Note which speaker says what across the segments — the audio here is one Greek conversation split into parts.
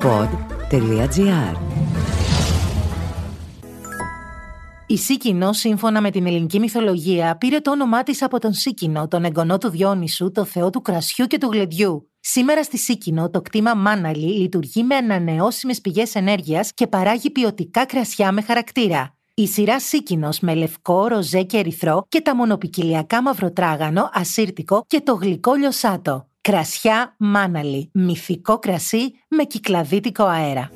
Speaker 1: pod.gr Η Σίκινο, σύμφωνα με την ελληνική μυθολογία, πήρε το όνομά της από τον Σίκινο, τον εγγονό του Διόνυσου, το θεό του κρασιού και του γλεντιού. Σήμερα στη Σίκινο, το κτήμα Μάναλι λειτουργεί με ανανεώσιμες πηγές ενέργειας και παράγει ποιοτικά κρασιά με χαρακτήρα. Η σειρά Σίκινος με λευκό, ροζέ και ερυθρό και τα μονοπικυλιακά μαυροτράγανο, ασύρτικο και το γλυκό λιωσάτο. Κρασιά Μάναλι. Μυθικό κρασί με κυκλαδίτικο αέρα.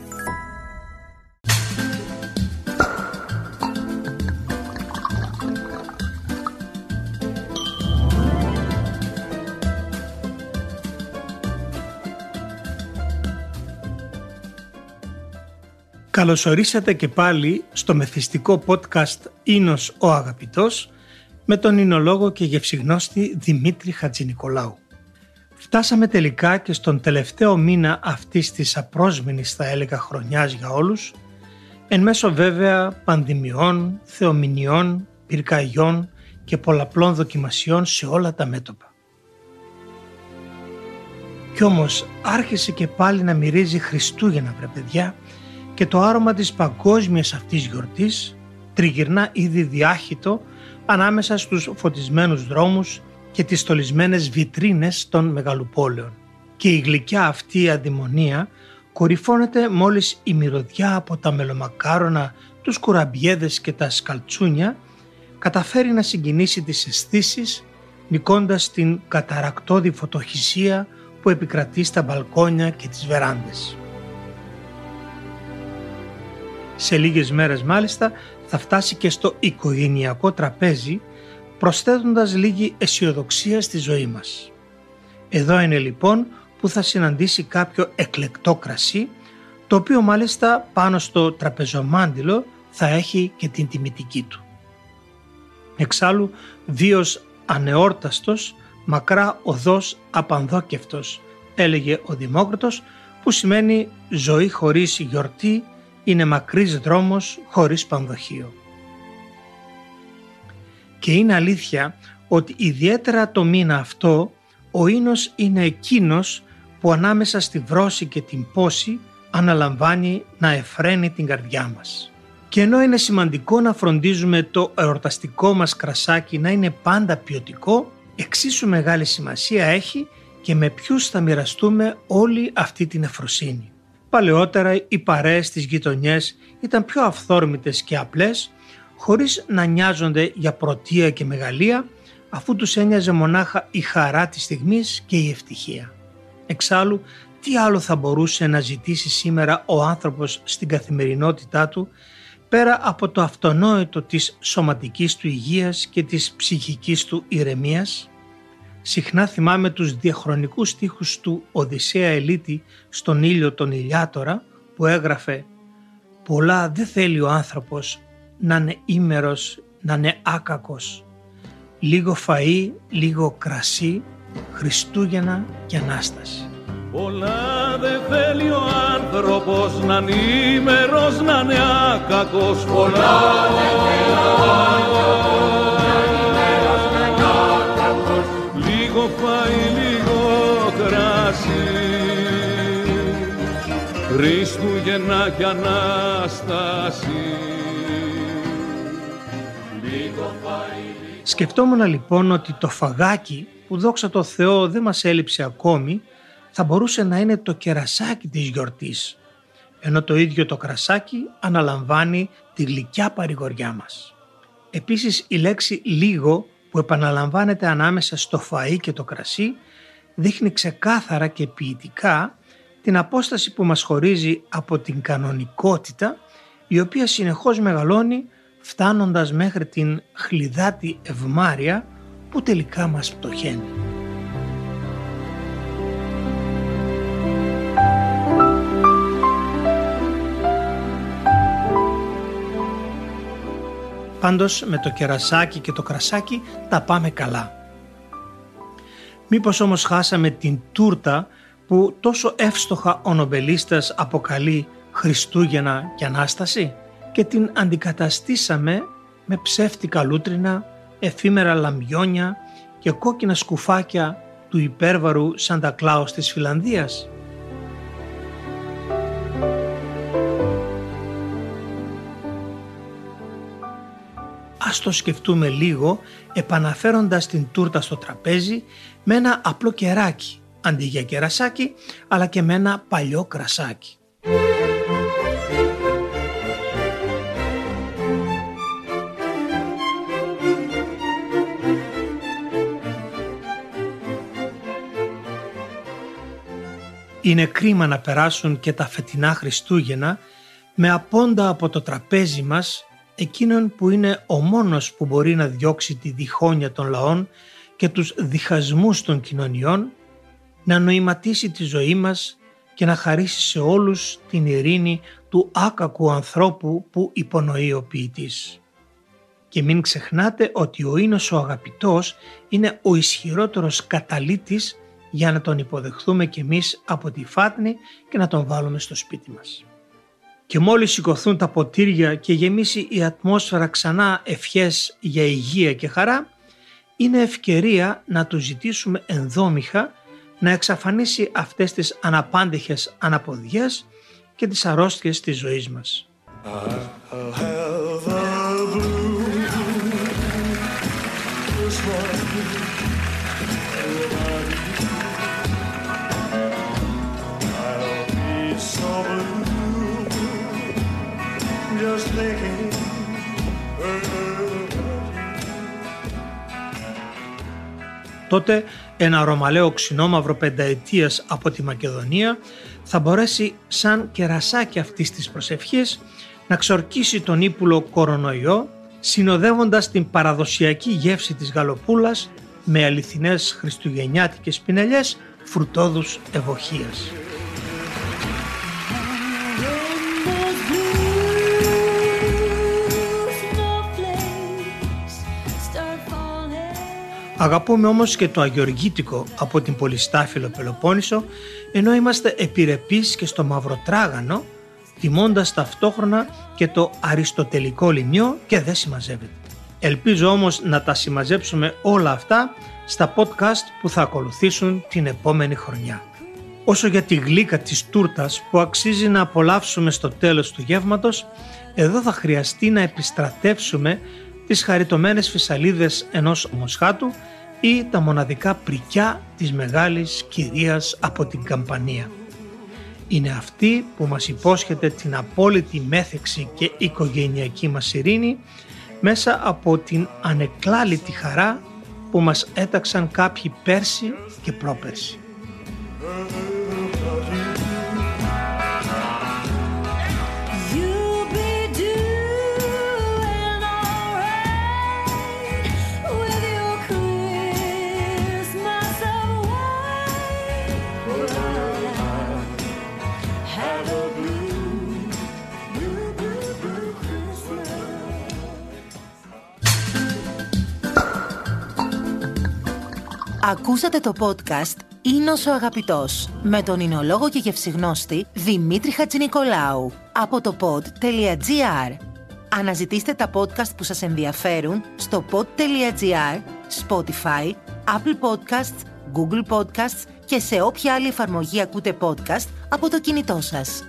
Speaker 2: Καλωσορίσατε και πάλι στο μεθυστικό podcast «Ίνος ο Αγαπητός» με τον Ινολόγο και γευσιγνώστη Δημήτρη Χατζηνικολάου. Φτάσαμε τελικά και στον τελευταίο μήνα αυτής της απρόσμενης θα έλεγα χρονιάς για όλους, εν μέσω βέβαια πανδημιών, θεομηνιών, πυρκαγιών και πολλαπλών δοκιμασιών σε όλα τα μέτωπα. Κι όμως άρχισε και πάλι να μυρίζει Χριστούγεννα βρε παιδιά και το άρωμα της παγκόσμιας αυτής γιορτής τριγυρνά ήδη διάχυτο ανάμεσα στους φωτισμένους δρόμους και τις στολισμένες βιτρίνες των μεγαλοπόλεων. Και η γλυκιά αυτή αντιμονία κορυφώνεται μόλις η μυρωδιά από τα μελομακάρονα, τους κουραμπιέδες και τα σκαλτσούνια καταφέρει να συγκινήσει τις αισθήσεις νικώντας την καταρακτώδη φωτοχυσία που επικρατεί στα μπαλκόνια και τις βεράντες. Σε λίγες μέρες μάλιστα θα φτάσει και στο οικογενειακό τραπέζι προσθέτοντας λίγη αισιοδοξία στη ζωή μας. Εδώ είναι λοιπόν που θα συναντήσει κάποιο εκλεκτό κρασί το οποίο μάλιστα πάνω στο τραπεζομάντιλο θα έχει και την τιμητική του. Εξάλλου βίος ανεόρταστος, μακρά οδός απανδόκευτος, έλεγε ο Δημόκρατος που σημαίνει ζωή χωρίς γιορτή είναι μακρύς δρόμος χωρίς πανδοχείο. Και είναι αλήθεια ότι ιδιαίτερα το μήνα αυτό ο ίνος είναι εκείνος που ανάμεσα στη βρώση και την πόση αναλαμβάνει να εφραίνει την καρδιά μας. Και ενώ είναι σημαντικό να φροντίζουμε το εορταστικό μας κρασάκι να είναι πάντα ποιοτικό, εξίσου μεγάλη σημασία έχει και με ποιους θα μοιραστούμε όλη αυτή την εφροσύνη. Παλαιότερα οι παρέες στις γειτονιές ήταν πιο αυθόρμητες και απλές, χωρίς να νοιάζονται για πρωτεία και μεγαλεία, αφού τους ένοιαζε μονάχα η χαρά της στιγμής και η ευτυχία. Εξάλλου, τι άλλο θα μπορούσε να ζητήσει σήμερα ο άνθρωπος στην καθημερινότητά του, πέρα από το αυτονόητο της σωματικής του υγείας και της ψυχικής του ηρεμίας, Συχνά θυμάμαι τους διαχρονικούς στίχους του Οδυσσέα Ελίτη στον ήλιο τον Ηλιάτορα που έγραφε «Πολλά δεν θέλει ο άνθρωπος να είναι ήμερος, να είναι άκακος. Λίγο φαΐ, λίγο κρασί, Χριστούγεννα και Ανάσταση».
Speaker 3: Πολλά δεν θέλει ο άνθρωπος να είναι ήμερος, να είναι άκακος. Πολλά δεν θέλει ο άνθρωπος φάει λίγο κρασί Χριστούγεννα και Ανάσταση
Speaker 2: Σκεφτόμουν λοιπόν ότι το φαγάκι που δόξα τω Θεώ δεν μας έλειψε ακόμη θα μπορούσε να είναι το κερασάκι της γιορτής ενώ το ίδιο το κρασάκι αναλαμβάνει τη γλυκιά παρηγοριά μας. Επίσης η λέξη λίγο που επαναλαμβάνεται ανάμεσα στο φαΐ και το κρασί δείχνει ξεκάθαρα και ποιητικά την απόσταση που μας χωρίζει από την κανονικότητα η οποία συνεχώς μεγαλώνει φτάνοντας μέχρι την χλιδάτη ευμάρια που τελικά μας πτωχαίνει. Πάντως με το κερασάκι και το κρασάκι τα πάμε καλά. Μήπως όμως χάσαμε την τούρτα που τόσο εύστοχα ο νομπελίστας αποκαλεί Χριστούγεννα και Ανάσταση; και την αντικαταστήσαμε με ψεύτικα λούτρινα, εφήμερα λαμπιόνια και κόκκινα σκουφάκια του υπέρβαρου Σαντα Κλάους της Φιλανδίας. Ας το σκεφτούμε λίγο επαναφέροντας την τούρτα στο τραπέζι με ένα απλό κεράκι αντί για κερασάκι αλλά και με ένα παλιό κρασάκι. Είναι κρίμα να περάσουν και τα φετινά Χριστούγεννα με απόντα από το τραπέζι μας εκείνον που είναι ο μόνος που μπορεί να διώξει τη διχόνοια των λαών και τους διχασμούς των κοινωνιών, να νοηματίσει τη ζωή μας και να χαρίσει σε όλους την ειρήνη του άκακου ανθρώπου που υπονοεί ο ποιητής. Και μην ξεχνάτε ότι ο Ίνος ο αγαπητός είναι ο ισχυρότερος καταλήτης για να τον υποδεχθούμε κι εμείς από τη φάτνη και να τον βάλουμε στο σπίτι μας. Και μόλις σηκωθούν τα ποτήρια και γεμίσει η ατμόσφαιρα ξανά ευχές για υγεία και χαρά, είναι ευκαιρία να του ζητήσουμε ενδόμηχα να εξαφανίσει αυτές τις αναπάντηχες αναποδιές και τις αρρώστιες της ζωής μας. Τότε ένα ρωμαλαίο ξινόμαυρο πενταετίας από τη Μακεδονία θα μπορέσει σαν κερασάκι αυτής της προσευχής να ξορκίσει τον ύπουλο κορονοϊό συνοδεύοντας την παραδοσιακή γεύση της γαλοπούλας με αληθινές χριστουγεννιάτικες πινελιές φρουτόδους ευοχίας. Αγαπούμε όμως και το αγιοργήτικο από την πολυστάφυλλο Πελοπόννησο ενώ είμαστε επιρρεπείς και στο μαυροτράγανο τιμώντας ταυτόχρονα και το αριστοτελικό λιμιό και δεν συμμαζεύεται. Ελπίζω όμως να τα συμμαζέψουμε όλα αυτά στα podcast που θα ακολουθήσουν την επόμενη χρονιά. Όσο για τη γλύκα της τούρτας που αξίζει να απολαύσουμε στο τέλος του γεύματος, εδώ θα χρειαστεί να επιστρατεύσουμε τις χαριτωμένες φυσαλίδες ενός μοσχάτου ή τα μοναδικά πρικιά της μεγάλης κυρίας από την Καμπανία. Είναι αυτή που μας υπόσχεται την απόλυτη μέθεξη και οικογενειακή μας ειρήνη μέσα από την ανεκλάλητη χαρά που μας έταξαν κάποιοι πέρσι και πρόπερσι.
Speaker 1: Ακούσατε το podcast «Ίνος ο Αγαπητός» με τον εινολόγο και γευσιγνώστη Δημήτρη Χατζηνικολάου από το pod.gr. Αναζητήστε τα podcast που σας ενδιαφέρουν στο pod.gr, Spotify, Apple Podcasts, Google Podcasts και σε όποια άλλη εφαρμογή ακούτε podcast από το κινητό σας.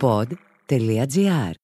Speaker 4: Pod.gr.